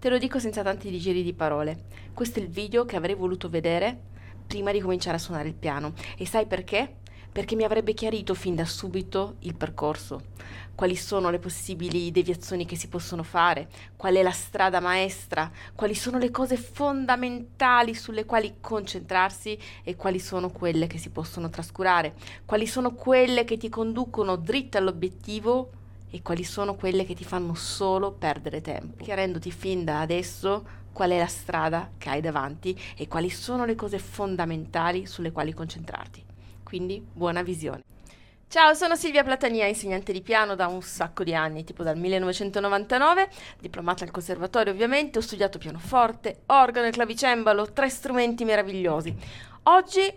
Te lo dico senza tanti giri di parole. Questo è il video che avrei voluto vedere prima di cominciare a suonare il piano. E sai perché? Perché mi avrebbe chiarito fin da subito il percorso, quali sono le possibili deviazioni che si possono fare, qual è la strada maestra, quali sono le cose fondamentali sulle quali concentrarsi e quali sono quelle che si possono trascurare, quali sono quelle che ti conducono dritte all'obiettivo e quali sono quelle che ti fanno solo perdere tempo, chiarendoti fin da adesso qual è la strada che hai davanti e quali sono le cose fondamentali sulle quali concentrarti. Quindi buona visione. Ciao, sono Silvia Platania, insegnante di piano da un sacco di anni, tipo dal 1999, diplomata al conservatorio ovviamente, ho studiato pianoforte, organo e clavicembalo, tre strumenti meravigliosi. Oggi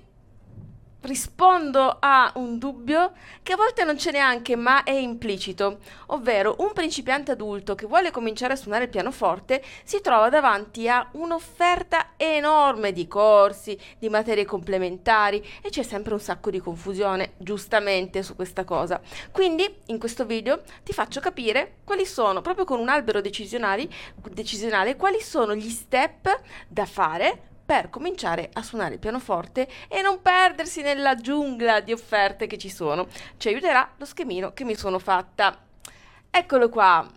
rispondo a un dubbio che a volte non c'è neanche, ma è implicito, ovvero un principiante adulto che vuole cominciare a suonare il pianoforte si trova davanti a un'offerta enorme di corsi, di materie complementari e c'è sempre un sacco di confusione, giustamente, su questa cosa. Quindi, in questo video ti faccio capire quali sono, proprio con un albero decisionale, quali sono gli step da fare per cominciare a suonare il pianoforte e non perdersi nella giungla di offerte che ci sono. Ci aiuterà lo schemino che mi sono fatta. Eccolo qua.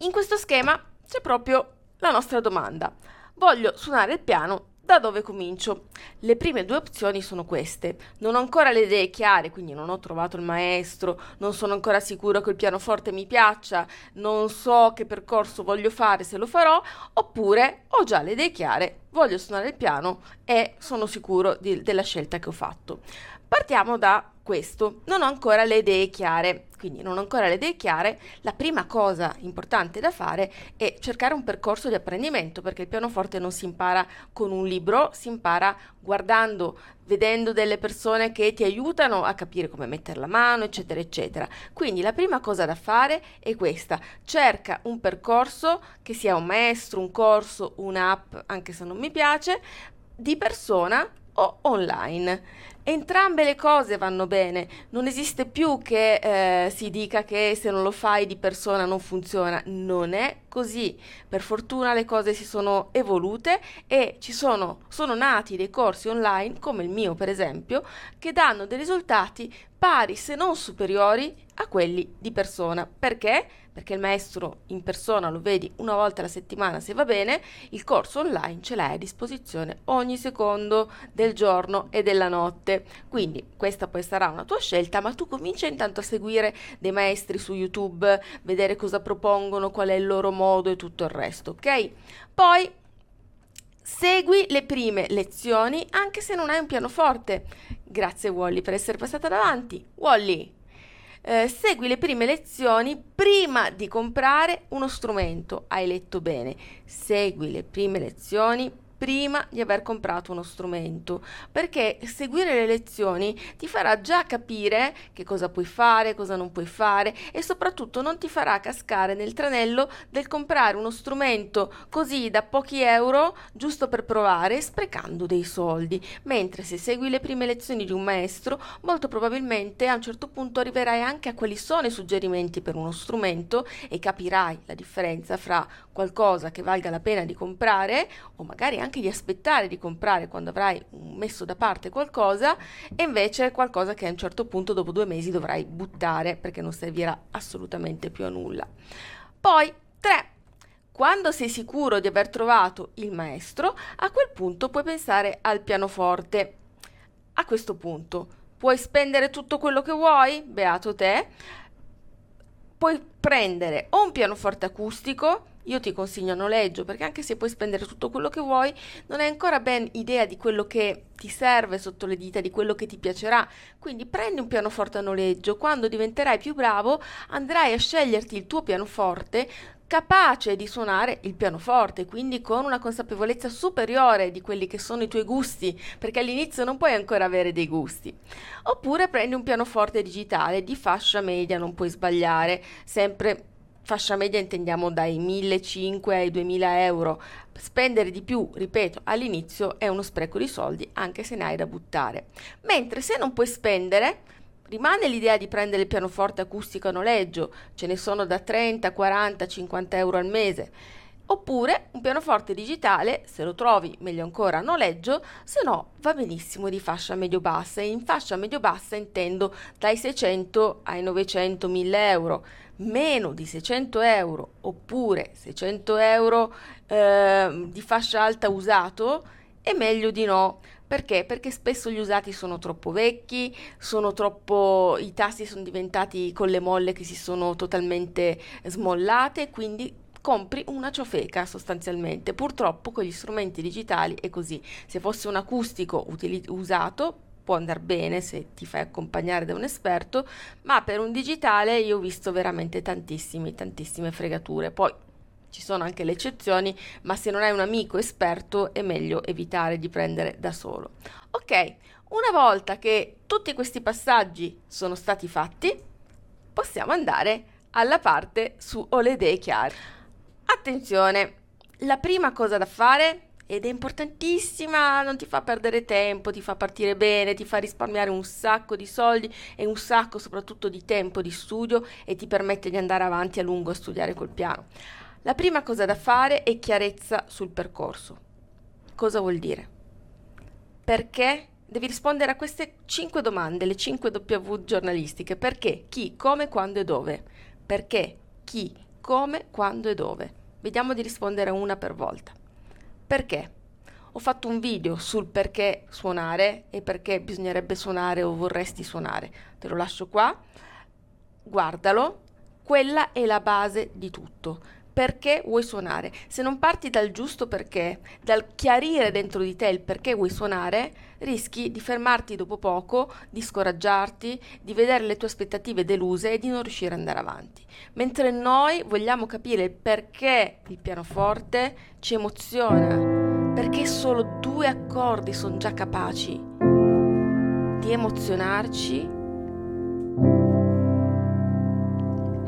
In questo schema c'è proprio la nostra domanda. Voglio suonare il piano da dove comincio? Le prime due opzioni sono queste. Non ho ancora le idee chiare, quindi non ho trovato il maestro, non sono ancora sicuro che il pianoforte mi piaccia, non so che percorso voglio fare, se lo farò, oppure ho già le idee chiare, voglio suonare il piano e sono sicuro di, della scelta che ho fatto. Partiamo da questo, non ho ancora le idee chiare, quindi non ho ancora le idee chiare, la prima cosa importante da fare è cercare un percorso di apprendimento, perché il pianoforte non si impara con un libro, si impara guardando, vedendo delle persone che ti aiutano a capire come mettere la mano, eccetera, eccetera. Quindi la prima cosa da fare è questa, cerca un percorso che sia un maestro, un corso, un'app, anche se non mi piace, di persona o online. Entrambe le cose vanno bene, non esiste più che eh, si dica che se non lo fai di persona non funziona, non è così. Per fortuna le cose si sono evolute e ci sono, sono nati dei corsi online, come il mio per esempio, che danno dei risultati pari se non superiori a quelli di persona. Perché? Perché il maestro in persona lo vedi una volta alla settimana se va bene, il corso online ce l'hai a disposizione ogni secondo del giorno e della notte. Quindi questa poi sarà una tua scelta, ma tu comincia intanto a seguire dei maestri su YouTube, vedere cosa propongono, qual è il loro modo e tutto il resto, ok? Poi segui le prime lezioni anche se non hai un pianoforte. Grazie Wally per essere passata davanti. Wally! Eh, segui le prime lezioni prima di comprare uno strumento. Hai letto bene. Segui le prime lezioni prima di aver comprato uno strumento, perché seguire le lezioni ti farà già capire che cosa puoi fare, cosa non puoi fare e soprattutto non ti farà cascare nel tranello del comprare uno strumento così da pochi euro giusto per provare, sprecando dei soldi, mentre se segui le prime lezioni di un maestro, molto probabilmente a un certo punto arriverai anche a quali sono i suggerimenti per uno strumento e capirai la differenza fra qualcosa che valga la pena di comprare o magari anche anche di aspettare di comprare quando avrai messo da parte qualcosa e invece qualcosa che a un certo punto dopo due mesi dovrai buttare perché non servirà assolutamente più a nulla. Poi 3. Quando sei sicuro di aver trovato il maestro, a quel punto puoi pensare al pianoforte. A questo punto puoi spendere tutto quello che vuoi, beato te. Puoi prendere o un pianoforte acustico io ti consiglio a noleggio perché anche se puoi spendere tutto quello che vuoi, non hai ancora ben idea di quello che ti serve sotto le dita, di quello che ti piacerà. Quindi prendi un pianoforte a noleggio, quando diventerai più bravo andrai a sceglierti il tuo pianoforte capace di suonare il pianoforte, quindi con una consapevolezza superiore di quelli che sono i tuoi gusti, perché all'inizio non puoi ancora avere dei gusti. Oppure prendi un pianoforte digitale di fascia media, non puoi sbagliare, sempre fascia media intendiamo dai 1.500 ai 2.000 euro. Spendere di più, ripeto, all'inizio è uno spreco di soldi, anche se ne hai da buttare. Mentre se non puoi spendere, rimane l'idea di prendere il pianoforte acustico a noleggio, ce ne sono da 30, 40, 50 euro al mese. Oppure un pianoforte digitale, se lo trovi meglio ancora a noleggio, se no va benissimo di fascia medio-bassa e in fascia medio-bassa intendo dai 600 ai 900 1000 euro. Meno di 600 euro oppure 600 euro eh, di fascia alta usato è meglio di no. Perché? Perché spesso gli usati sono troppo vecchi, sono troppo, i tasti sono diventati con le molle che si sono totalmente smollate, quindi compri una ciofeca sostanzialmente. Purtroppo con gli strumenti digitali è così. Se fosse un acustico utili- usato può andare bene se ti fai accompagnare da un esperto, ma per un digitale io ho visto veramente tantissime, tantissime fregature. Poi ci sono anche le eccezioni, ma se non hai un amico esperto è meglio evitare di prendere da solo. Ok, una volta che tutti questi passaggi sono stati fatti, possiamo andare alla parte su ho le idee. Attenzione, la prima cosa da fare, ed è importantissima, non ti fa perdere tempo, ti fa partire bene, ti fa risparmiare un sacco di soldi e un sacco soprattutto di tempo di studio e ti permette di andare avanti a lungo a studiare col piano. La prima cosa da fare è chiarezza sul percorso. Cosa vuol dire? Perché devi rispondere a queste 5 domande, le 5 W giornalistiche. Perché, chi, come, quando e dove. Perché, chi, come, quando e dove. Vediamo di rispondere una per volta. Perché? Ho fatto un video sul perché suonare e perché bisognerebbe suonare o vorresti suonare. Te lo lascio qua. Guardalo. Quella è la base di tutto perché vuoi suonare. Se non parti dal giusto perché, dal chiarire dentro di te il perché vuoi suonare, rischi di fermarti dopo poco, di scoraggiarti, di vedere le tue aspettative deluse e di non riuscire ad andare avanti. Mentre noi vogliamo capire perché il pianoforte ci emoziona, perché solo due accordi sono già capaci di emozionarci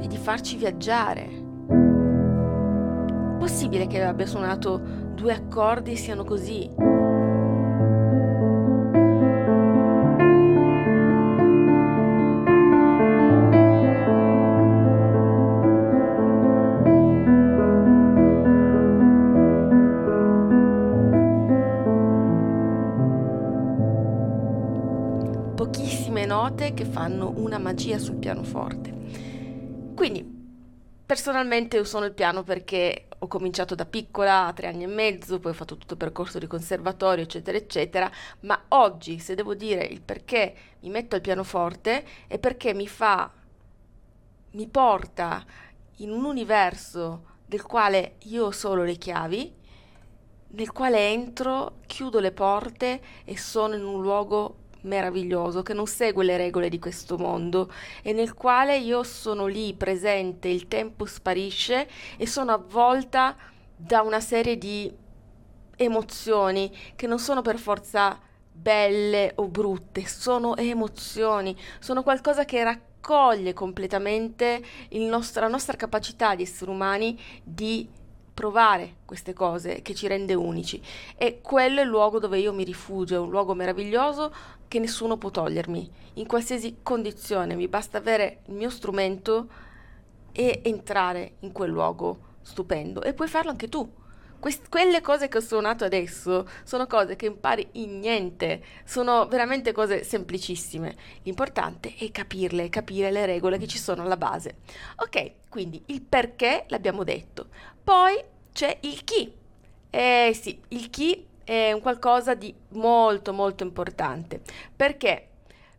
e di farci viaggiare possibile che abbia suonato due accordi e siano così? Pochissime note che fanno una magia sul pianoforte. Quindi Personalmente io suono il piano perché ho cominciato da piccola, a tre anni e mezzo, poi ho fatto tutto il percorso di conservatorio, eccetera, eccetera, ma oggi, se devo dire il perché mi metto al pianoforte, è perché mi fa, mi porta in un universo del quale io ho solo le chiavi, nel quale entro, chiudo le porte e sono in un luogo meraviglioso che non segue le regole di questo mondo e nel quale io sono lì presente, il tempo sparisce e sono avvolta da una serie di emozioni che non sono per forza belle o brutte, sono emozioni, sono qualcosa che raccoglie completamente nostro, la nostra capacità di esseri umani di provare queste cose che ci rende unici e quello è il luogo dove io mi rifugio, è un luogo meraviglioso che nessuno può togliermi, in qualsiasi condizione, mi basta avere il mio strumento e entrare in quel luogo stupendo e puoi farlo anche tu. Quelle cose che ho suonato adesso sono cose che impari in niente, sono veramente cose semplicissime. L'importante è capirle, capire le regole che ci sono alla base. Ok, quindi il perché l'abbiamo detto. Poi c'è il chi. Eh sì, il chi è un qualcosa di molto molto importante. Perché?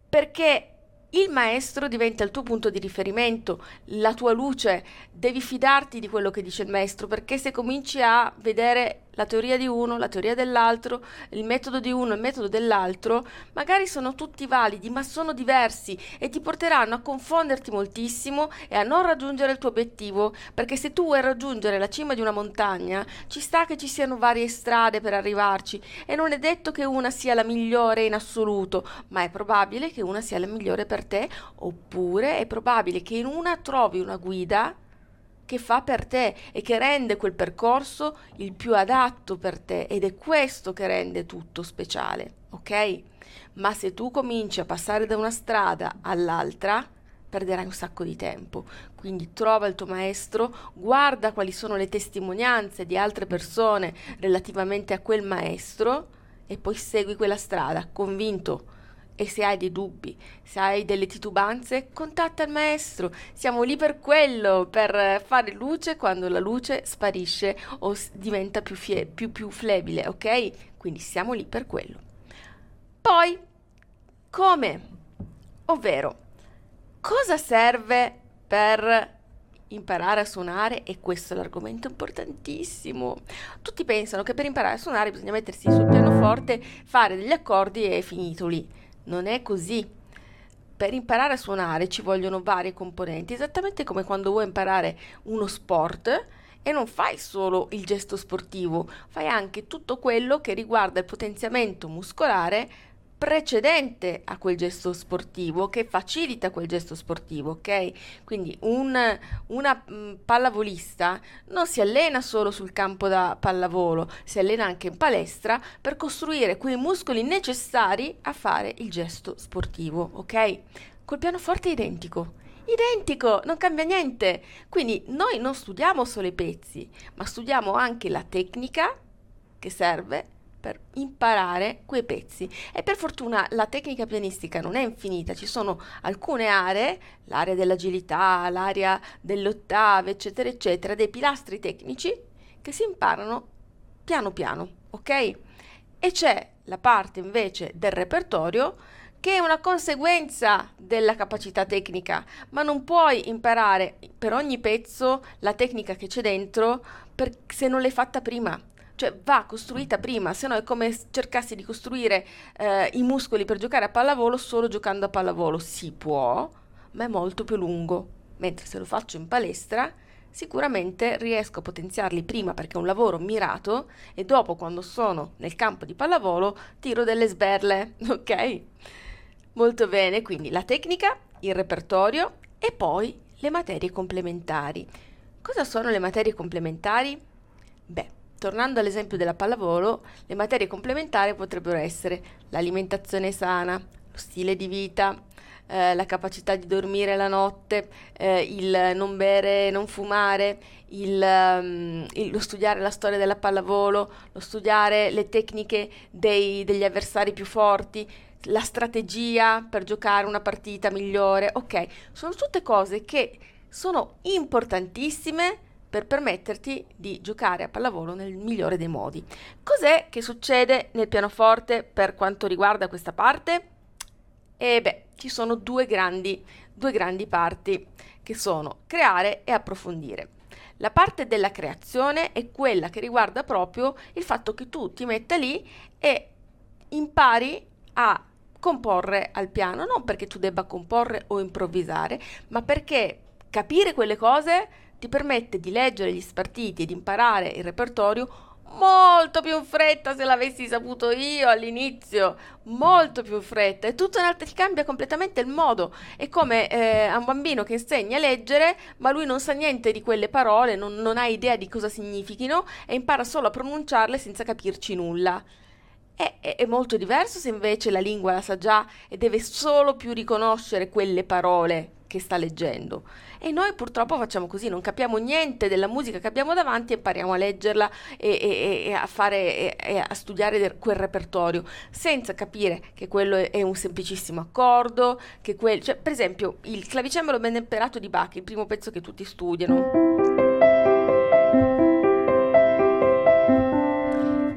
Perché il maestro diventa il tuo punto di riferimento, la tua luce, devi fidarti di quello che dice il maestro, perché se cominci a vedere la teoria di uno, la teoria dell'altro, il metodo di uno, il metodo dell'altro, magari sono tutti validi, ma sono diversi e ti porteranno a confonderti moltissimo e a non raggiungere il tuo obiettivo, perché se tu vuoi raggiungere la cima di una montagna, ci sta che ci siano varie strade per arrivarci e non è detto che una sia la migliore in assoluto, ma è probabile che una sia la migliore per te, oppure è probabile che in una trovi una guida che fa per te e che rende quel percorso il più adatto per te ed è questo che rende tutto speciale, ok? Ma se tu cominci a passare da una strada all'altra, perderai un sacco di tempo. Quindi trova il tuo maestro, guarda quali sono le testimonianze di altre persone relativamente a quel maestro e poi segui quella strada, convinto. E se hai dei dubbi, se hai delle titubanze, contatta il maestro. Siamo lì per quello, per fare luce quando la luce sparisce o diventa più, fie- più, più flebile, ok? Quindi siamo lì per quello. Poi, come? Ovvero, cosa serve per imparare a suonare e questo è l'argomento importantissimo. Tutti pensano che per imparare a suonare bisogna mettersi sul pianoforte, fare degli accordi e finito lì. Non è così. Per imparare a suonare ci vogliono varie componenti, esattamente come quando vuoi imparare uno sport e non fai solo il gesto sportivo, fai anche tutto quello che riguarda il potenziamento muscolare precedente a quel gesto sportivo che facilita quel gesto sportivo, ok? Quindi un, una mh, mm, pallavolista non si allena solo sul campo da pallavolo, si allena anche in palestra per costruire quei muscoli necessari a fare il gesto sportivo, ok? Col pianoforte è identico. Identico, non cambia niente. Quindi noi non studiamo solo i pezzi, ma studiamo anche la tecnica che serve per imparare quei pezzi. E per fortuna la tecnica pianistica non è infinita, ci sono alcune aree, l'area dell'agilità, l'area delle ottave, eccetera, eccetera, dei pilastri tecnici che si imparano piano piano, ok? E c'è la parte invece del repertorio che è una conseguenza della capacità tecnica, ma non puoi imparare per ogni pezzo la tecnica che c'è dentro per, se non l'hai fatta prima cioè va costruita prima, se no è come cercassi di costruire eh, i muscoli per giocare a pallavolo solo giocando a pallavolo. Si può, ma è molto più lungo, mentre se lo faccio in palestra sicuramente riesco a potenziarli prima perché è un lavoro mirato e dopo quando sono nel campo di pallavolo tiro delle sberle, ok? Molto bene, quindi la tecnica, il repertorio e poi le materie complementari. Cosa sono le materie complementari? Beh, Tornando all'esempio della pallavolo, le materie complementari potrebbero essere l'alimentazione sana, lo stile di vita, eh, la capacità di dormire la notte, eh, il non bere, non fumare, il, um, il, lo studiare la storia della pallavolo, lo studiare le tecniche dei, degli avversari più forti, la strategia per giocare una partita migliore. Ok, sono tutte cose che sono importantissime per permetterti di giocare a pallavolo nel migliore dei modi. Cos'è che succede nel pianoforte per quanto riguarda questa parte? E beh, ci sono due grandi, due grandi parti che sono creare e approfondire. La parte della creazione è quella che riguarda proprio il fatto che tu ti metta lì e impari a comporre al piano, non perché tu debba comporre o improvvisare, ma perché capire quelle cose ti permette di leggere gli spartiti e di imparare il repertorio molto più in fretta se l'avessi saputo io all'inizio, molto più in fretta. È tutto un'altra, ti cambia completamente il modo. È come eh, a un bambino che insegna a leggere, ma lui non sa niente di quelle parole, non, non ha idea di cosa significhino e impara solo a pronunciarle senza capirci nulla. È, è, è molto diverso se invece la lingua la sa già e deve solo più riconoscere quelle parole che sta leggendo. E noi purtroppo facciamo così, non capiamo niente della musica che abbiamo davanti e impariamo a leggerla e, e, e a, fare, e, a studiare quel repertorio, senza capire che quello è, un semplicissimo accordo, che quel, cioè, per esempio il clavicembalo ben temperato di Bach, il primo pezzo che tutti studiano.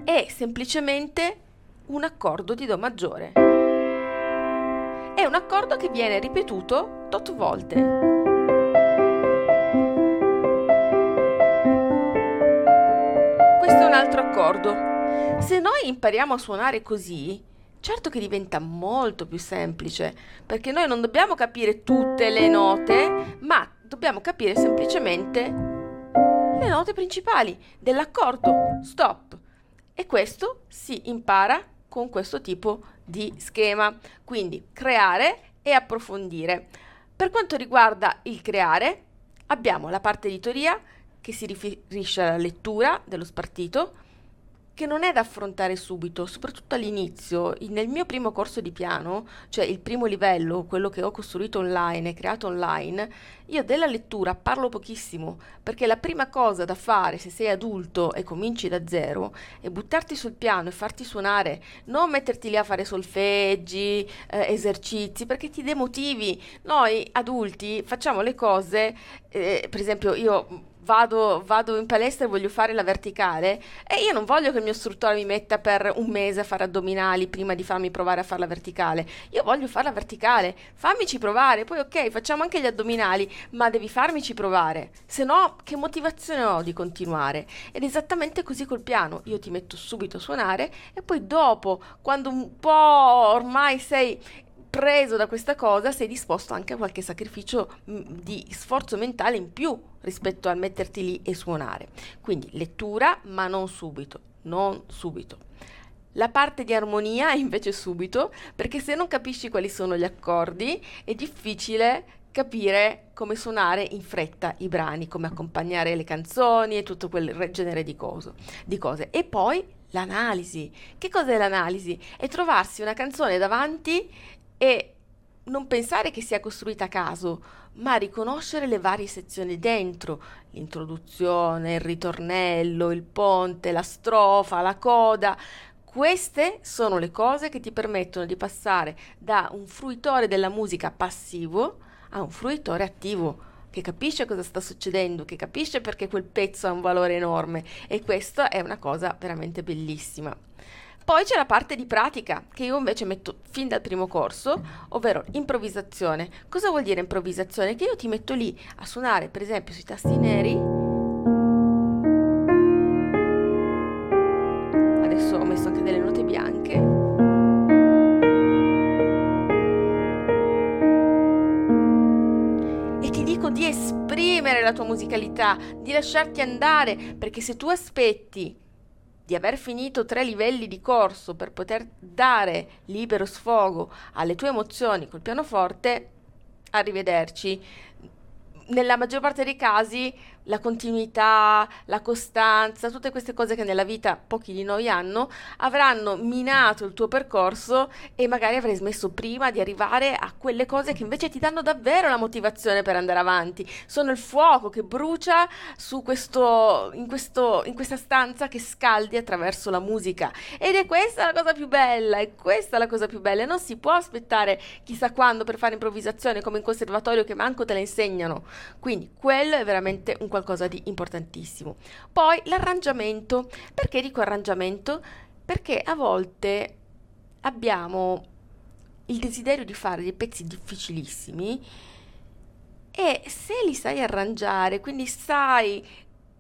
È semplicemente un accordo di Do maggiore. È un accordo che viene ripetuto tot volte. un altro accordo. Se noi impariamo a suonare così, certo che diventa molto più semplice, perché noi non dobbiamo capire tutte le note, ma dobbiamo capire semplicemente le note principali dell'accordo stop. E questo si impara con questo tipo di schema. Quindi creare e approfondire. Per quanto riguarda il creare, abbiamo la parte di teoria che si riferisce alla lettura dello spartito, che non è da affrontare subito, soprattutto all'inizio. Nel mio primo corso di piano, cioè il primo livello, quello che ho costruito online e creato online, io della lettura parlo pochissimo, perché la prima cosa da fare se sei adulto e cominci da zero è buttarti sul piano e farti suonare, non metterti lì a fare solfeggi, eh, esercizi, perché ti demotivi. Noi adulti facciamo le cose, eh, per esempio io vado, vado, in palestra e voglio fare la verticale e io non voglio che il mio istruttore mi metta per un mese a fare addominali prima di farmi provare a fare la verticale. Io voglio farla verticale, fammici provare, poi ok, facciamo anche gli addominali, ma devi farmici provare. Se no, che motivazione ho di continuare? Ed esattamente così col piano, io ti metto subito a suonare e poi dopo, quando un po' ormai sei preso da questa cosa sei disposto anche a qualche sacrificio mh, di sforzo mentale in più rispetto al metterti lì e suonare. Quindi lettura, ma non subito, non subito. La parte di armonia invece subito, perché se non capisci quali sono gli accordi è difficile capire come suonare in fretta i brani, come accompagnare le canzoni e tutto quel genere di, coso, di cose. E poi l'analisi. Che cos'è l'analisi? È trovarsi una canzone davanti e non pensare che sia costruita a caso, ma riconoscere le varie sezioni dentro, l'introduzione, il ritornello, il ponte, la strofa, la coda. Queste sono le cose che ti permettono di passare da un fruitore della musica passivo a un fruitore attivo che capisce cosa sta succedendo, che capisce perché quel pezzo ha un valore enorme e questa è una cosa veramente bellissima. Poi c'è la parte di pratica, che io invece metto fin dal primo corso, ovvero improvvisazione. Cosa vuol dire improvvisazione? Che io ti metto lì a suonare, per esempio, sui tasti neri. Adesso ho messo anche delle note bianche. E ti dico di esprimere la tua musicalità, di lasciarti andare, perché se tu aspetti di aver finito tre livelli di corso per poter dare libero sfogo alle tue emozioni col pianoforte, arrivederci. Nella maggior parte dei casi la continuità, la costanza, tutte queste cose che nella vita pochi di noi hanno, avranno minato il tuo percorso e magari avrai smesso prima di arrivare a quelle cose che invece ti danno davvero la motivazione per andare avanti. Sono il fuoco che brucia questo, in, questo, in questa stanza che scaldi attraverso la musica. Ed è questa la cosa più bella, è questa la cosa più bella. Non si può aspettare chissà quando per fare improvvisazione come in conservatorio che manco te la insegnano. Quindi quello è veramente un qualcosa di importantissimo. Poi l'arrangiamento. Perché dico arrangiamento? Perché a volte abbiamo il desiderio di fare dei pezzi difficilissimi e se li sai arrangiare, quindi sai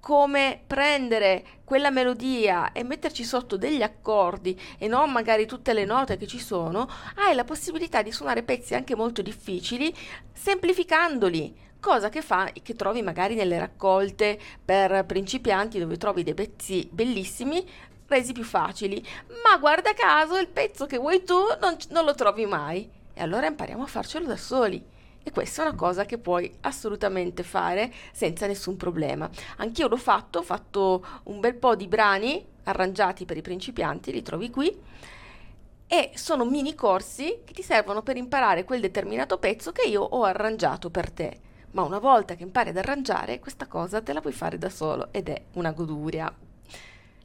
come prendere quella melodia e metterci sotto degli accordi e non magari tutte le note che ci sono, hai la possibilità di suonare pezzi anche molto difficili semplificandoli cosa che, fa, che trovi magari nelle raccolte per principianti dove trovi dei pezzi bellissimi resi più facili, ma guarda caso il pezzo che vuoi tu non, non lo trovi mai e allora impariamo a farcelo da soli. E questa è una cosa che puoi assolutamente fare senza nessun problema. Anch'io l'ho fatto, ho fatto un bel po' di brani arrangiati per i principianti, li trovi qui. E sono mini corsi che ti servono per imparare quel determinato pezzo che io ho arrangiato per te ma una volta che impari ad arrangiare questa cosa te la puoi fare da solo ed è una goduria.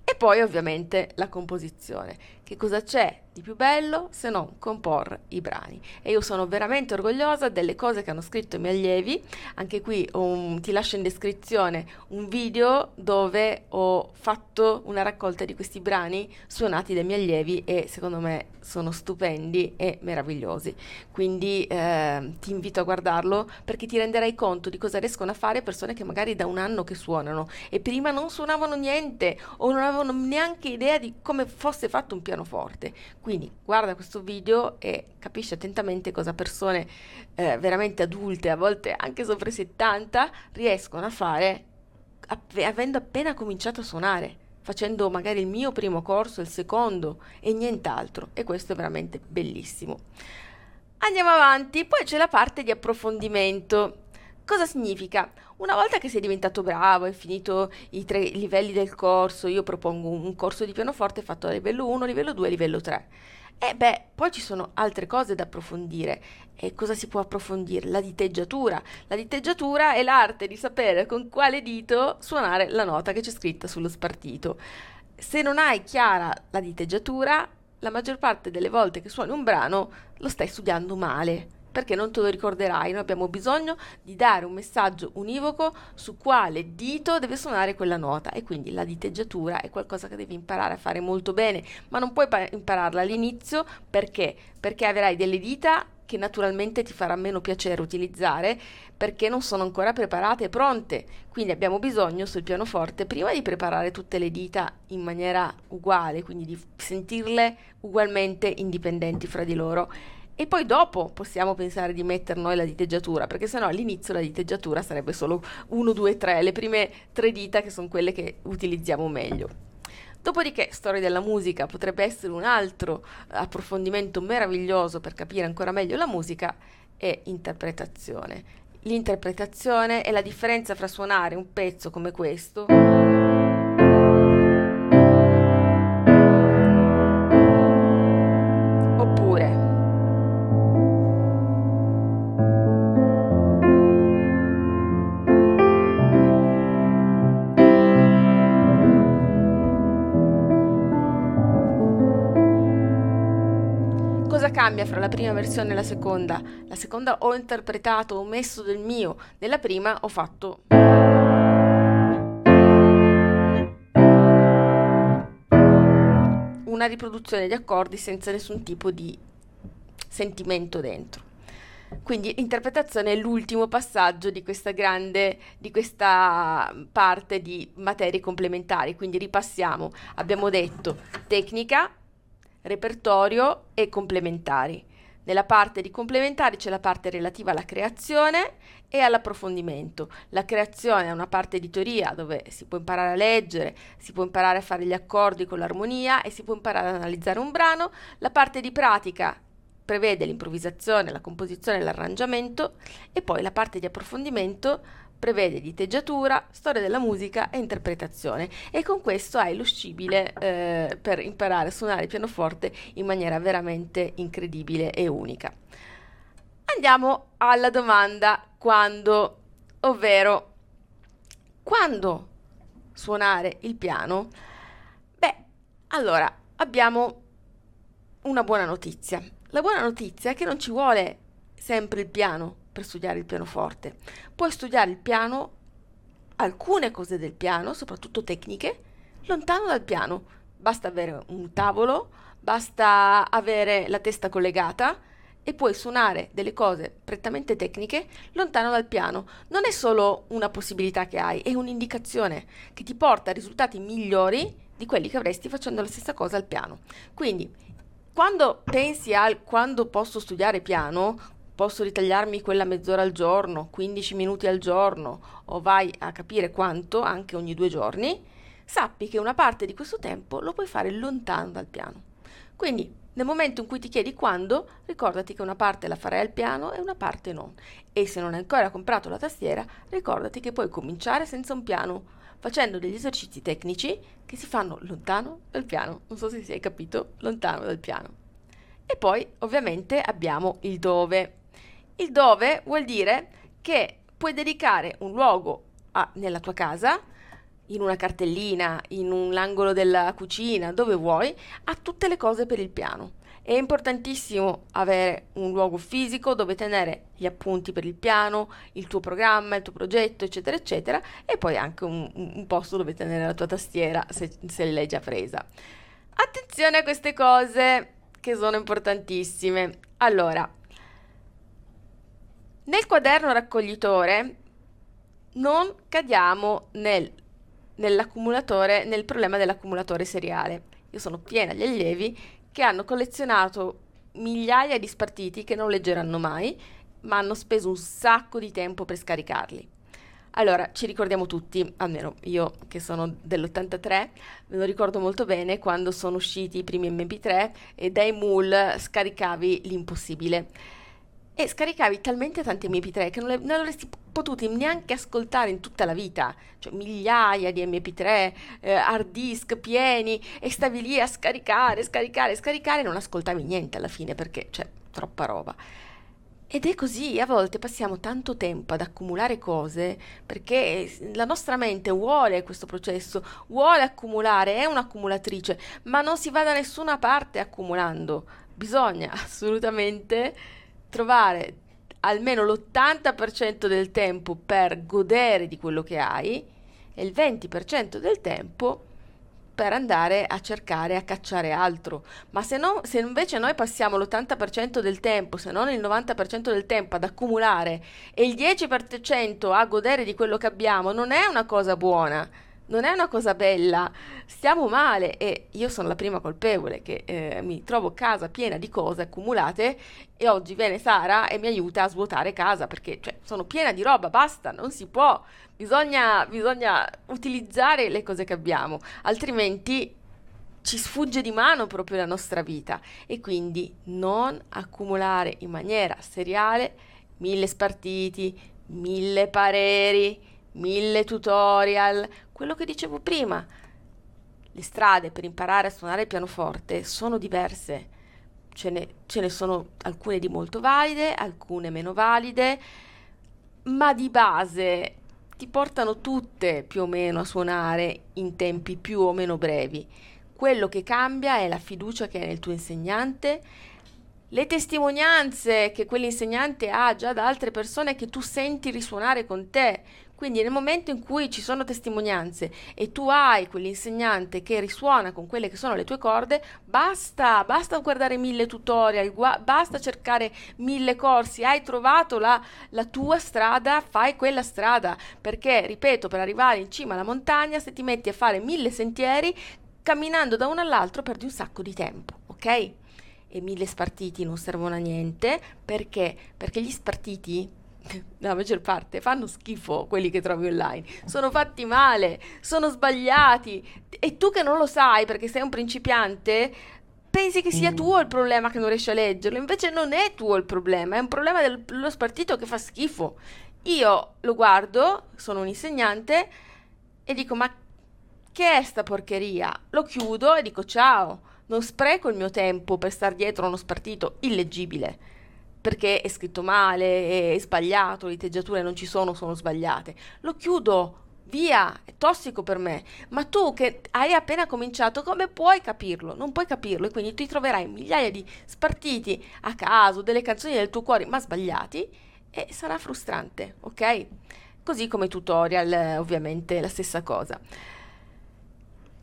E poi ovviamente la composizione. Che cosa c'è di più bello se non comporre i brani? E io sono veramente orgogliosa delle cose che hanno scritto i miei allievi. Anche qui un, ti lascio in descrizione un video dove ho fatto una raccolta di questi brani suonati dai miei allievi e secondo me sono stupendi e meravigliosi. Quindi eh, ti invito a guardarlo perché ti renderai conto di cosa riescono a fare persone che magari da un anno che suonano e prima non suonavano niente o non avevano neanche idea di come fosse fatto un pianoforte. Quindi guarda questo video e capisci attentamente cosa persone eh, veramente adulte, a volte anche sopra i 70, riescono a fare avendo appena cominciato a suonare facendo magari il mio primo corso, il secondo e nient'altro e questo è veramente bellissimo. Andiamo avanti, poi c'è la parte di approfondimento. Cosa significa? Una volta che sei diventato bravo, hai finito i tre livelli del corso, io propongo un corso di pianoforte fatto a livello 1, livello 2 livello 3. E beh, poi ci sono altre cose da approfondire. E cosa si può approfondire? La diteggiatura. La diteggiatura è l'arte di sapere con quale dito suonare la nota che c'è scritta sullo spartito. Se non hai chiara la diteggiatura, la maggior parte delle volte che suoni un brano lo stai studiando male perché non te lo ricorderai. Noi abbiamo bisogno di dare un messaggio univoco su quale dito deve suonare quella nota e quindi la diteggiatura è qualcosa che devi imparare a fare molto bene, ma non puoi impararla all'inizio perché? Perché avrai delle dita che naturalmente ti farà meno piacere utilizzare perché non sono ancora preparate e pronte. Quindi abbiamo bisogno sul pianoforte prima di preparare tutte le dita in maniera uguale, quindi di sentirle ugualmente indipendenti fra di loro e poi dopo possiamo pensare di mettere noi la diteggiatura, perché sennò all'inizio la diteggiatura sarebbe solo 1, 2, 3, le prime tre dita che sono quelle che utilizziamo meglio. Dopodiché, storia della musica potrebbe essere un altro approfondimento meraviglioso per capire ancora meglio la musica e interpretazione. L'interpretazione è la differenza fra suonare un pezzo come questo cambia fra la prima versione e la seconda? La seconda ho interpretato, ho messo del mio, nella prima ho fatto... una riproduzione di accordi senza nessun tipo di sentimento dentro. Quindi l'interpretazione è l'ultimo passaggio di questa grande, di questa parte di materie complementari. Quindi ripassiamo. Abbiamo detto tecnica, repertorio e complementari. Nella parte di complementari c'è la parte relativa alla creazione e all'approfondimento. La creazione è una parte di teoria dove si può imparare a leggere, si può imparare a fare gli accordi con l'armonia e si può imparare ad analizzare un brano. La parte di pratica prevede l'improvvisazione, la composizione l'arrangiamento e poi la parte di approfondimento prevede diteggiatura, storia della musica e interpretazione e con questo hai lo scibile eh, per imparare a suonare il pianoforte in maniera veramente incredibile e unica. Andiamo alla domanda quando, ovvero quando suonare il piano? Beh, allora abbiamo una buona notizia. La buona notizia è che non ci vuole sempre il piano per studiare il pianoforte. Puoi studiare il piano, alcune cose del piano, soprattutto tecniche, lontano dal piano. Basta avere un tavolo, basta avere la testa collegata e puoi suonare delle cose prettamente tecniche lontano dal piano. Non è solo una possibilità che hai, è un'indicazione che ti porta a risultati migliori di quelli che avresti facendo la stessa cosa al piano. Quindi, quando pensi al quando posso studiare piano, posso ritagliarmi quella mezz'ora al giorno, 15 minuti al giorno o vai a capire quanto anche ogni due giorni, sappi che una parte di questo tempo lo puoi fare lontano dal piano. Quindi nel momento in cui ti chiedi quando, ricordati che una parte la farai al piano e una parte no. E se non hai ancora comprato la tastiera, ricordati che puoi cominciare senza un piano, facendo degli esercizi tecnici che si fanno lontano dal piano. Non so se si è capito, lontano dal piano. E poi ovviamente abbiamo il dove. Il dove vuol dire che puoi dedicare un luogo a, nella tua casa, in una cartellina, in un angolo della cucina, dove vuoi, a tutte le cose per il piano. È importantissimo avere un luogo fisico dove tenere gli appunti per il piano, il tuo programma, il tuo progetto, eccetera, eccetera, e poi anche un, un posto dove tenere la tua tastiera se, se l'hai già presa. Attenzione a queste cose che sono importantissime. Allora, nel quaderno raccoglitore non cadiamo nel, nell'accumulatore, nel problema dell'accumulatore seriale. Io sono piena di allievi che hanno collezionato migliaia di spartiti che non leggeranno mai, ma hanno speso un sacco di tempo per scaricarli. Allora, ci ricordiamo tutti, almeno io che sono dell'83, me lo ricordo molto bene quando sono usciti i primi MP3 e dai Mool scaricavi l'impossibile e scaricavi talmente tanti MP3 che non, le, non avresti potuti neanche ascoltare in tutta la vita, cioè migliaia di MP3, eh, hard disk pieni e stavi lì a scaricare, scaricare, scaricare e non ascoltavi niente alla fine perché c'è troppa roba. Ed è così, a volte passiamo tanto tempo ad accumulare cose perché la nostra mente vuole questo processo, vuole accumulare, è un'accumulatrice, ma non si va da nessuna parte accumulando. Bisogna assolutamente trovare almeno l'80% del tempo per godere di quello che hai e il 20% del tempo per andare a cercare, a cacciare altro. Ma se, no, se invece noi passiamo l'80% del tempo, se non il 90% del tempo ad accumulare e il 10% a godere di quello che abbiamo, non è una cosa buona non è una cosa bella, stiamo male e io sono la prima colpevole che eh, mi trovo casa piena di cose accumulate e oggi viene Sara e mi aiuta a svuotare casa perché cioè, sono piena di roba, basta, non si può, bisogna, bisogna utilizzare le cose che abbiamo, altrimenti ci sfugge di mano proprio la nostra vita. E quindi non accumulare in maniera seriale mille spartiti, mille pareri, mille tutorial, quello che dicevo prima. Le strade per imparare a suonare il pianoforte sono diverse. Ce ne, ce ne sono alcune di molto valide, alcune meno valide, ma di base ti portano tutte più o meno a suonare in tempi più o meno brevi. Quello che cambia è la fiducia che hai nel tuo insegnante, le testimonianze che quell'insegnante ha già da altre persone che tu senti risuonare con te. Quindi nel momento in cui ci sono testimonianze e tu hai quell'insegnante che risuona con quelle che sono le tue corde, basta, basta guardare mille tutorial, gua- basta cercare mille corsi, hai trovato la, la tua strada, fai quella strada, perché, ripeto, per arrivare in cima alla montagna, se ti metti a fare mille sentieri, camminando da uno all'altro perdi un sacco di tempo, ok? E mille spartiti non servono a niente, perché? Perché gli spartiti la maggior parte fanno schifo quelli che trovi online, sono fatti male, sono sbagliati e tu che non lo sai perché sei un principiante pensi che sia mm. tuo il problema che non riesci a leggerlo, invece non è tuo il problema, è un problema dello spartito che fa schifo. Io lo guardo, sono un insegnante e dico ma che è sta porcheria? Lo chiudo e dico ciao, non spreco il mio tempo per star dietro a uno spartito illeggibile perché è scritto male, è sbagliato, le teggiature non ci sono, sono sbagliate. Lo chiudo, via, è tossico per me. Ma tu che hai appena cominciato, come puoi capirlo? Non puoi capirlo e quindi ti troverai migliaia di spartiti a caso, delle canzoni del tuo cuore, ma sbagliati e sarà frustrante, ok? Così come tutorial, ovviamente la stessa cosa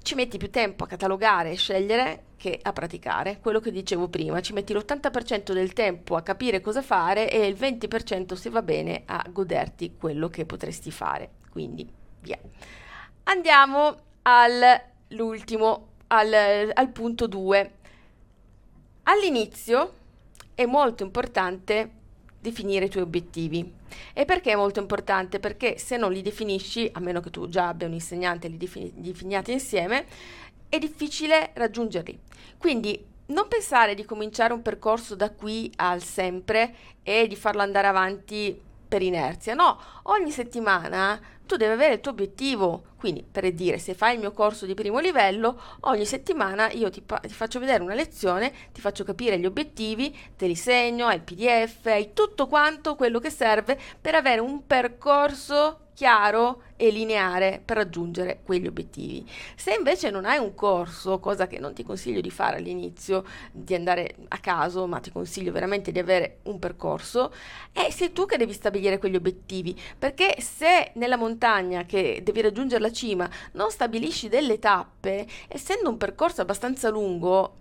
ci metti più tempo a catalogare e scegliere che a praticare. Quello che dicevo prima, ci metti l'80% del tempo a capire cosa fare e il 20% se va bene a goderti quello che potresti fare. Quindi via. Andiamo all'ultimo, al, al punto 2. All'inizio è molto importante definire i tuoi obiettivi. E perché è molto importante? Perché se non li definisci, a meno che tu già abbia un insegnante e li defini- definiate insieme, è difficile raggiungerli. Quindi non pensare di cominciare un percorso da qui al sempre e di farlo andare avanti per inerzia, no, ogni settimana tu devi avere il tuo obiettivo. Quindi, per dire, se fai il mio corso di primo livello, ogni settimana io ti, ti, faccio vedere una lezione, ti faccio capire gli obiettivi, te li segno, hai il PDF, hai tutto quanto quello che serve per avere un percorso chiaro e lineare per raggiungere quegli obiettivi. Se invece non hai un corso, cosa che non ti consiglio di fare all'inizio, di andare a caso, ma ti consiglio veramente di avere un percorso, è sei tu che devi stabilire quegli obiettivi, perché se nella montagna che devi raggiungere la cima non stabilisci delle tappe, essendo un percorso abbastanza lungo,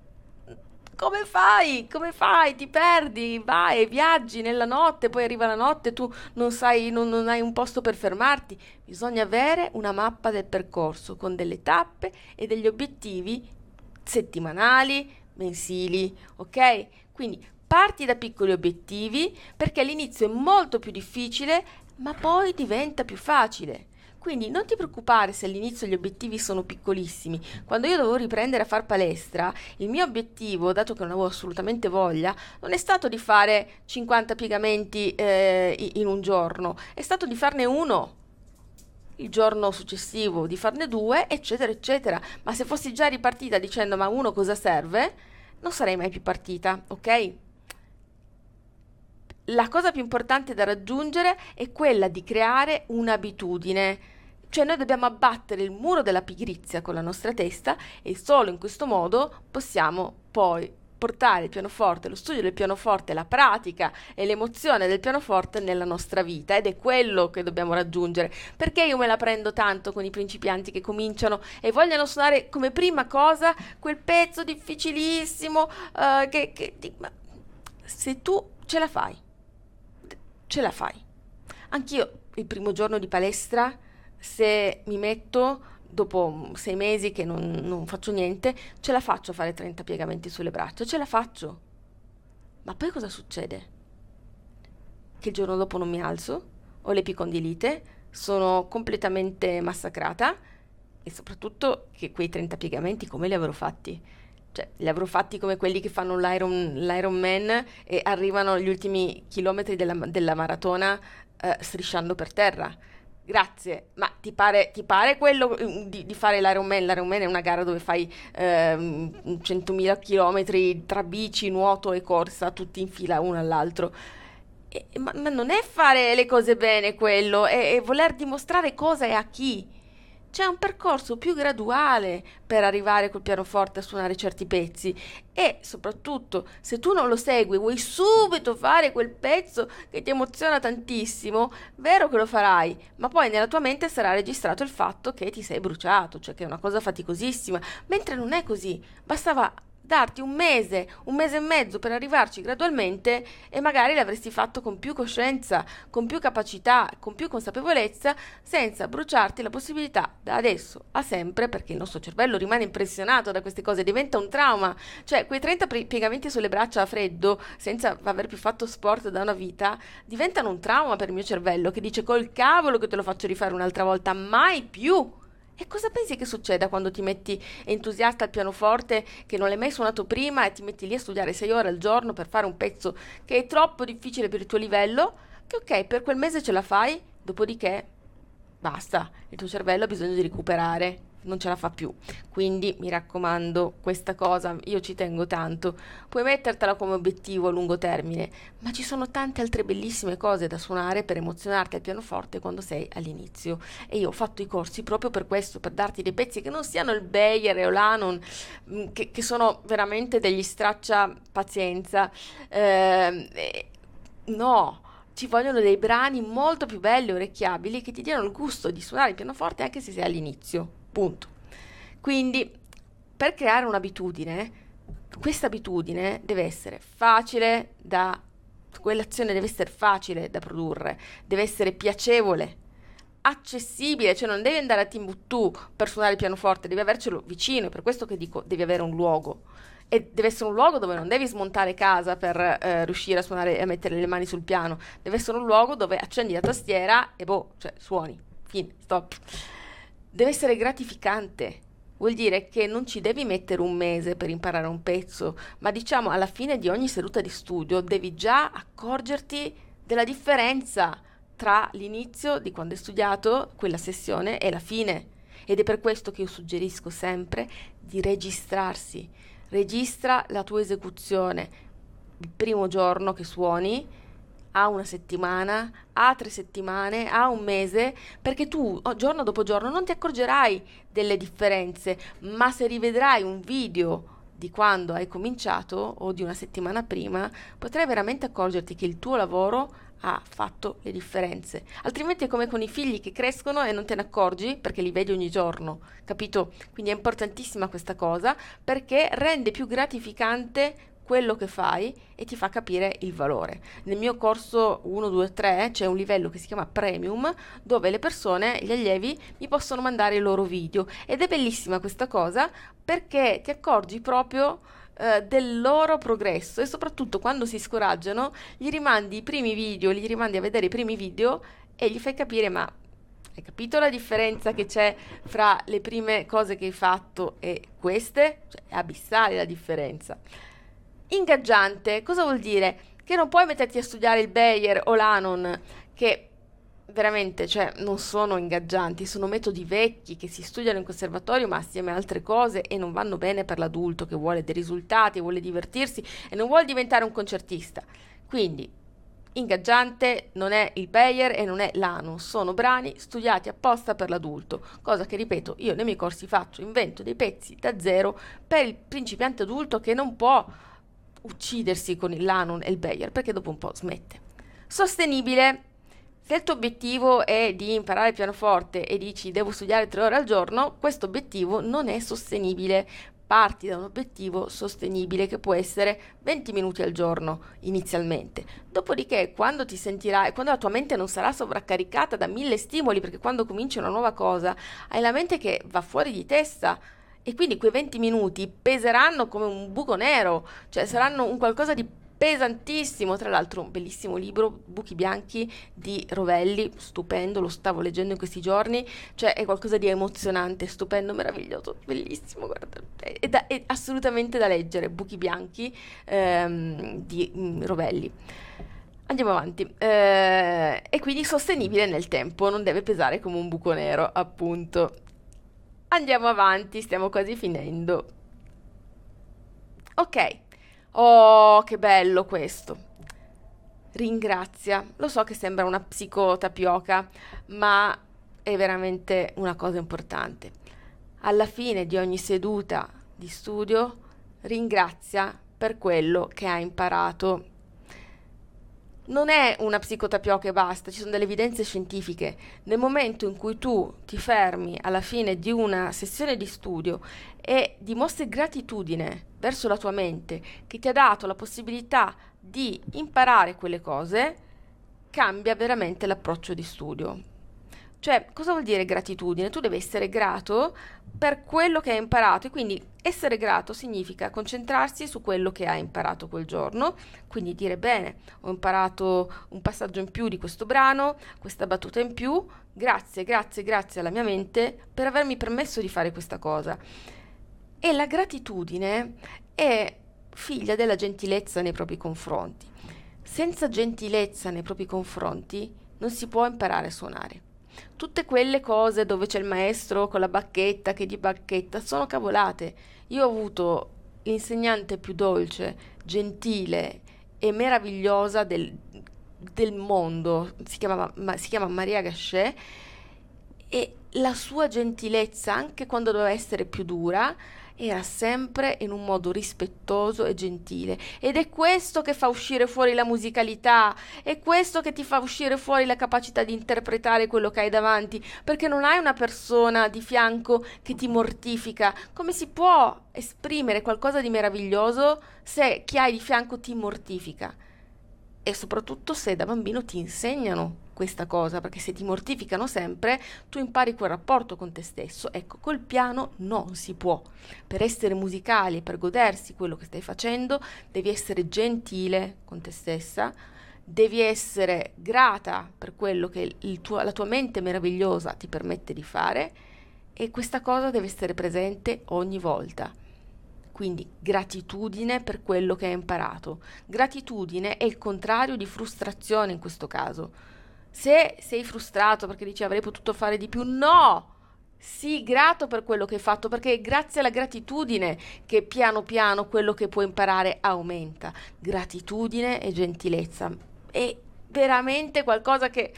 come fai? Come fai? Ti perdi, vai, viaggi nella notte, poi arriva la notte, tu non sai, non, non hai un posto per fermarti. Bisogna avere una mappa del percorso con delle tappe e degli obiettivi settimanali, mensili, ok? Quindi parti da piccoli obiettivi perché all'inizio è molto più difficile, ma poi diventa più facile. Quindi non ti preoccupare se all'inizio gli obiettivi sono piccolissimi. Quando io dovevo riprendere a fare palestra, il mio obiettivo, dato che non avevo assolutamente voglia, non è stato di fare 50 piegamenti eh, in un giorno, è stato di farne uno il giorno successivo di farne due, eccetera, eccetera. Ma se fossi già ripartita dicendo ma uno cosa serve, non sarei mai più partita, ok? La cosa più importante da raggiungere è quella di creare un'abitudine. Cioè noi dobbiamo abbattere il muro della pigrizia con la nostra testa e solo in questo modo possiamo poi portare il pianoforte, lo studio del pianoforte, la pratica e l'emozione del pianoforte nella nostra vita ed è quello che dobbiamo raggiungere. Perché io me la prendo tanto con i principianti che cominciano e vogliono suonare come prima cosa quel pezzo difficilissimo uh, che, che di, se tu ce la fai, ce la fai. Anch'io il primo giorno di palestra, se mi metto dopo sei mesi che non, non, faccio niente, ce la faccio a fare 30 piegamenti sulle braccia, ce la faccio. Ma poi cosa succede? Che il giorno dopo non mi alzo, ho l'epicondilite, sono completamente massacrata e soprattutto che quei 30 piegamenti come li avrò fatti? Cioè, li avrò fatti come quelli che fanno l'Iron, l'Iron Man e arrivano gli ultimi chilometri della, della maratona eh, strisciando per terra Grazie, ma ti pare, ti pare quello mm, di, di, fare l'Ironman? L'Ironman è una gara dove fai ehm, 100.000 km tra bici, nuoto e corsa, tutti in fila uno all'altro. E, ma, ma, non è fare le cose bene quello, è, è voler dimostrare cosa e a chi. C'è un percorso più graduale per arrivare col pianoforte a suonare certi pezzi e soprattutto se tu non lo segui, vuoi subito fare quel pezzo che ti emoziona tantissimo, vero che lo farai, ma poi nella tua mente sarà registrato il fatto che ti sei bruciato, cioè che è una cosa faticosissima, mentre non è così, bastava darti un mese, un mese e mezzo per arrivarci gradualmente e magari l'avresti fatto con più coscienza, con più capacità, con più consapevolezza, senza bruciarti la possibilità da adesso a sempre, perché il nostro cervello rimane impressionato da queste cose, diventa un trauma. Cioè, quei 30 piegamenti sulle braccia a freddo, senza aver più fatto sport da una vita, diventano un trauma per il mio cervello che dice col cavolo che te lo faccio rifare un'altra volta, mai più. E cosa pensi che succeda quando ti metti entusiasta al pianoforte che non l'hai mai suonato prima e ti metti lì a studiare sei ore al giorno per fare un pezzo che è troppo difficile per il tuo livello? Che ok, per quel mese ce la fai, dopodiché basta, il tuo cervello ha bisogno di recuperare non ce la fa più. Quindi mi raccomando, questa cosa io ci tengo tanto. Puoi mettertela come obiettivo a lungo termine, ma ci sono tante altre bellissime cose da suonare per emozionarti al pianoforte quando sei all'inizio. E io ho fatto i corsi proprio per questo, per darti dei pezzi che non siano il Bayer o l'Anon, mm, che, che sono veramente degli straccia pazienza. Eh, no ci vogliono dei brani molto più belli e orecchiabili che ti diano il gusto di suonare il pianoforte anche se sei all'inizio. Punto. Quindi, per creare un'abitudine, questa abitudine deve essere facile da quell'azione deve essere facile da produrre, deve essere piacevole, accessibile, cioè non devi andare a Timbuktu per suonare il pianoforte, devi avercelo vicino, è per questo che dico devi avere un luogo. E deve essere un luogo dove non devi smontare casa per eh, riuscire a suonare e a mettere le mani sul piano, deve essere un luogo dove accendi la tastiera e boh, cioè suoni, fine, stop deve essere gratificante. Vuol dire che non ci devi mettere un mese per imparare un pezzo, ma diciamo alla fine di ogni seduta di studio devi già accorgerti della differenza tra l'inizio di quando hai studiato quella sessione e la fine. Ed è per questo che io suggerisco sempre di registrarsi. Registra la tua esecuzione il primo giorno che suoni a una settimana, a tre settimane, a un mese, perché tu oh, giorno dopo giorno non ti accorgerai delle differenze, ma se rivedrai un video di quando hai cominciato o di una settimana prima, potrai veramente accorgerti che il tuo lavoro ha fatto le differenze. Altrimenti è come con i figli che crescono e non te ne accorgi perché li vedi ogni giorno, capito? Quindi è importantissima questa cosa perché rende più gratificante quello che fai e ti fa capire il valore. Nel mio corso 1, 2, 3 c'è un livello che si chiama Premium dove le persone, gli allievi, mi possono mandare i loro video ed è bellissima questa cosa perché ti accorgi proprio eh, del loro progresso e soprattutto quando si scoraggiano gli rimandi i primi video, gli rimandi a vedere i primi video e gli fai capire ma Hai capito la differenza che c'è fra le prime cose che hai fatto e queste? Cioè, è abissale la differenza. Ingaggiante, cosa vuol dire? Che non puoi metterti a studiare il Bayer o l'Anon, che veramente, cioè, non sono ingaggianti, sono metodi vecchi che si studiano in conservatorio ma assieme a altre cose e non vanno bene per l'adulto che vuole dei risultati, vuole divertirsi e non vuole diventare un concertista. Quindi, ingaggiante non è il Bayer e non è l'Anus, sono brani studiati apposta per l'adulto, cosa che ripeto io nei miei corsi faccio, invento dei pezzi da zero per il principiante adulto che non può uccidersi con il Lanun e il Bayer perché dopo un po' smette. Sostenibile se il tuo obiettivo è di imparare il pianoforte e dici devo studiare tre ore al giorno, questo obiettivo non è sostenibile. Parti da un obiettivo sostenibile che può essere 20 minuti al giorno inizialmente. Dopodiché, quando ti sentirai, quando la tua mente non sarà sovraccaricata da mille stimoli, perché quando cominci una nuova cosa hai la mente che va fuori di testa, e quindi quei 20 minuti peseranno come un buco nero, cioè saranno un qualcosa di pesantissimo, tra l'altro un bellissimo libro, Buchi Bianchi di Rovelli, stupendo, lo stavo leggendo in questi giorni, cioè è qualcosa di emozionante, stupendo, meraviglioso, bellissimo, guarda, è, da, è assolutamente da leggere, Buchi Bianchi ehm, di mh, mm, Rovelli. Andiamo avanti. Eh, e quindi sostenibile nel tempo, non deve pesare come un buco nero, appunto. Andiamo avanti, stiamo quasi finendo. Ok. Oh, che bello questo. Ringrazia. Lo so che sembra una psicotapioca, ma è veramente una cosa importante. Alla fine di ogni seduta di studio, ringrazia per quello che ha imparato. Non è una psicotapioca e basta, ci sono delle evidenze scientifiche. Nel momento in cui tu ti fermi alla fine di una sessione di studio e dimostri gratitudine verso la tua mente che ti ha dato la possibilità di imparare quelle cose, cambia veramente l'approccio di studio. Cioè, cosa vuol dire gratitudine? Tu devi essere grato per quello che hai imparato e quindi essere grato significa concentrarsi su quello che hai imparato quel giorno, quindi dire bene, ho imparato un passaggio in più di questo brano, questa battuta in più, grazie, grazie, grazie alla mia mente per avermi permesso di fare questa cosa. E la gratitudine è figlia della gentilezza nei propri confronti. Senza gentilezza nei propri confronti non si può imparare a suonare. Tutte quelle cose dove c'è il maestro con la bacchetta che di bacchetta sono cavolate. Io ho avuto l'insegnante più dolce, gentile e meravigliosa del, del mondo, si, chiama, ma, si chiama Maria Gachet, e la sua gentilezza, anche quando doveva essere più dura, era sempre in un modo rispettoso e gentile ed è questo che fa uscire fuori la musicalità, è questo che ti fa uscire fuori la capacità di interpretare quello che hai davanti, perché non hai una persona di fianco che ti mortifica. Come si può esprimere qualcosa di meraviglioso se chi hai di fianco ti mortifica? E soprattutto se da bambino ti insegnano questa cosa, perché se ti mortificano sempre, tu impari quel rapporto con te stesso. Ecco, col piano non si può. Per essere musicali, per godersi quello che stai facendo, devi essere gentile con te stessa, devi essere grata per quello che tuo, la tua mente meravigliosa ti permette di fare e questa cosa deve essere presente ogni volta. Quindi gratitudine per quello che hai imparato. Gratitudine è il contrario di frustrazione in questo caso. Se sei frustrato perché dici avrei potuto fare di più, no! Sii grato per quello che hai fatto, perché è grazie alla gratitudine che piano piano quello che puoi imparare aumenta. Gratitudine e gentilezza. È veramente qualcosa che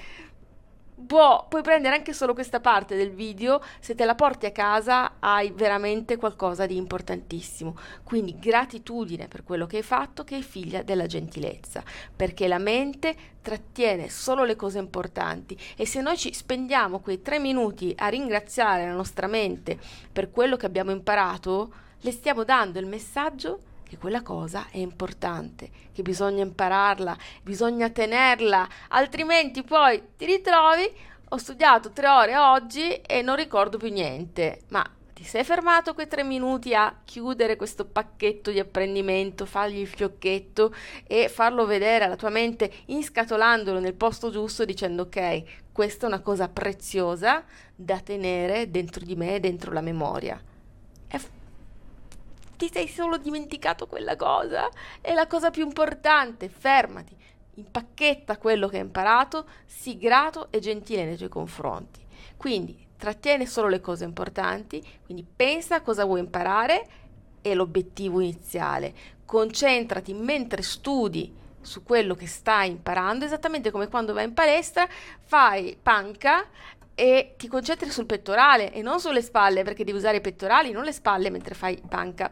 Boh, puoi prendere anche solo questa parte del video, se te la porti a casa hai veramente qualcosa di importantissimo. Quindi gratitudine per quello che hai fatto, che è figlia della gentilezza, perché la mente trattiene solo le cose importanti e se noi ci spendiamo quei tre minuti a ringraziare la nostra mente per quello che abbiamo imparato, le stiamo dando il messaggio che quella cosa è importante, che bisogna impararla, bisogna tenerla, altrimenti poi ti ritrovi, ho studiato tre ore oggi e non ricordo più niente, ma ti sei fermato quei tre minuti a chiudere questo pacchetto di apprendimento, fargli il fiocchetto e farlo vedere alla tua mente inscatolandolo nel posto giusto dicendo ok, questa è una cosa preziosa da tenere dentro di me, dentro la memoria. Ti sei solo dimenticato quella cosa? È la cosa più importante, fermati, impacchetta quello che hai imparato, sii grato e gentile nei tuoi confronti. Quindi trattiene solo le cose importanti, quindi pensa a cosa vuoi imparare e l'obiettivo iniziale. Concentrati mentre studi su quello che stai imparando, esattamente come quando vai in palestra, fai panca e ti concentri sul pettorale e non sulle spalle, perché devi usare i pettorali, non le spalle mentre fai panca.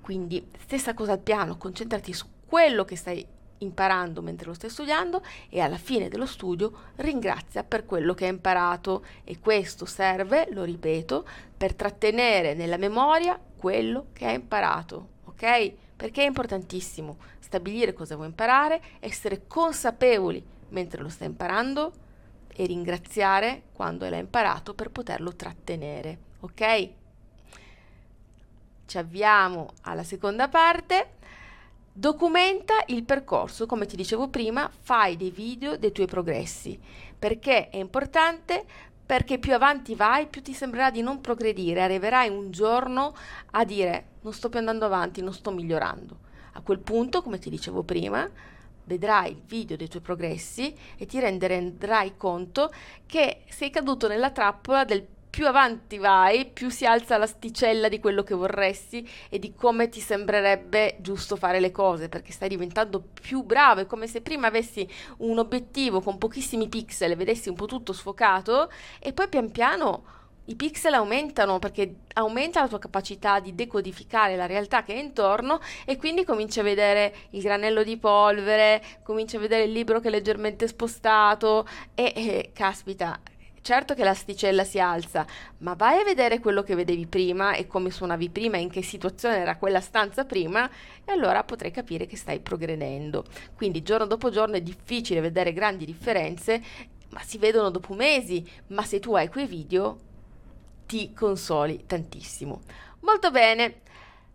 Quindi stessa cosa al piano, concentrati su quello che stai imparando mentre lo stai studiando e alla fine dello studio ringrazia per quello che hai imparato e questo serve, lo ripeto, per trattenere nella memoria quello che hai imparato, ok? Perché è importantissimo stabilire cosa vuoi imparare, essere consapevoli mentre lo stai imparando e ringraziare quando l'hai imparato per poterlo trattenere, ok? Ci avviamo alla seconda parte. Documenta il percorso, come ti dicevo prima, fai dei video dei tuoi progressi, perché è importante perché più avanti vai, più ti sembrerà di non progredire, arriverai un giorno a dire non sto più andando avanti, non sto migliorando. A quel punto, come ti dicevo prima, vedrai il video dei tuoi progressi e ti renderai conto che sei caduto nella trappola del più avanti vai, più si alza l'asticella di quello che vorresti e di come ti sembrerebbe giusto fare le cose, perché stai diventando più bravo. È come se prima avessi un obiettivo con pochissimi pixel e vedessi un po' tutto sfocato e poi pian piano i pixel aumentano perché aumenta la tua capacità di decodificare la realtà che è intorno e quindi cominci a vedere il granello di polvere, cominci a vedere il libro che è leggermente spostato e, e caspita, certo che l'asticella si alza, ma vai a vedere quello che vedevi prima e come suonavi prima, in che situazione era quella stanza prima, e allora potrai capire che stai progredendo. Quindi giorno dopo giorno è difficile vedere grandi differenze, ma si vedono dopo mesi, ma se tu hai quei video ti consoli tantissimo. Molto bene.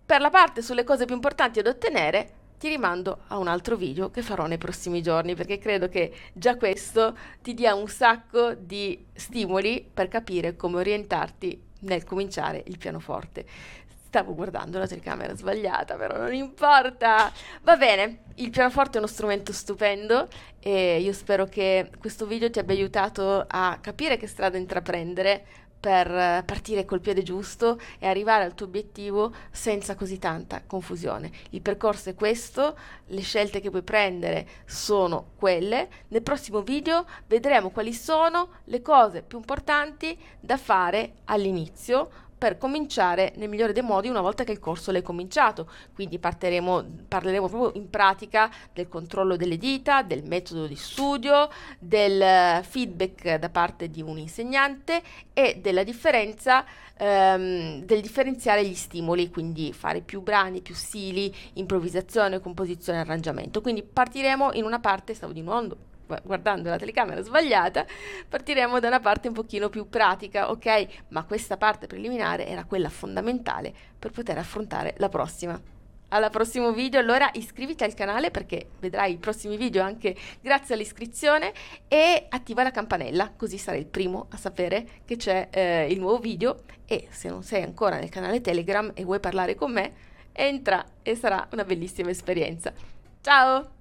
Per la parte sulle cose più importanti da ottenere, ti rimando a un altro video che farò nei prossimi giorni perché credo che già questo ti dia un sacco di stimoli per capire come orientarti nel cominciare il pianoforte. Stavo guardando la telecamera sbagliata, però non importa. Va bene, il pianoforte è uno strumento stupendo e io spero che questo video ti abbia aiutato a capire che strada intraprendere per partire col piede giusto e arrivare al tuo obiettivo senza così tanta confusione. Il percorso è questo, le scelte che puoi prendere sono quelle. Nel prossimo video vedremo quali sono le cose più importanti da fare all'inizio per cominciare nel migliore dei modi una volta che il corso l'hai cominciato. Quindi parleremo proprio in pratica del controllo delle dita, del metodo di studio, del feedback da parte di un insegnante e della differenza ehm, del differenziare gli stimoli, quindi fare più brani, più stili, improvvisazione, composizione, arrangiamento. Quindi partiremo in una parte, stavo di nuovo guardando la telecamera sbagliata, partiremo da una parte un pochino più pratica, ok? Ma questa parte preliminare era quella fondamentale per poter affrontare la prossima. Alla prossimo video, allora iscriviti al canale perché vedrai i prossimi video anche grazie all'iscrizione e attiva la campanella così sarai il primo a sapere che c'è eh, il nuovo video e se non sei ancora nel canale Telegram e vuoi parlare con me, entra e sarà una bellissima esperienza. Ciao!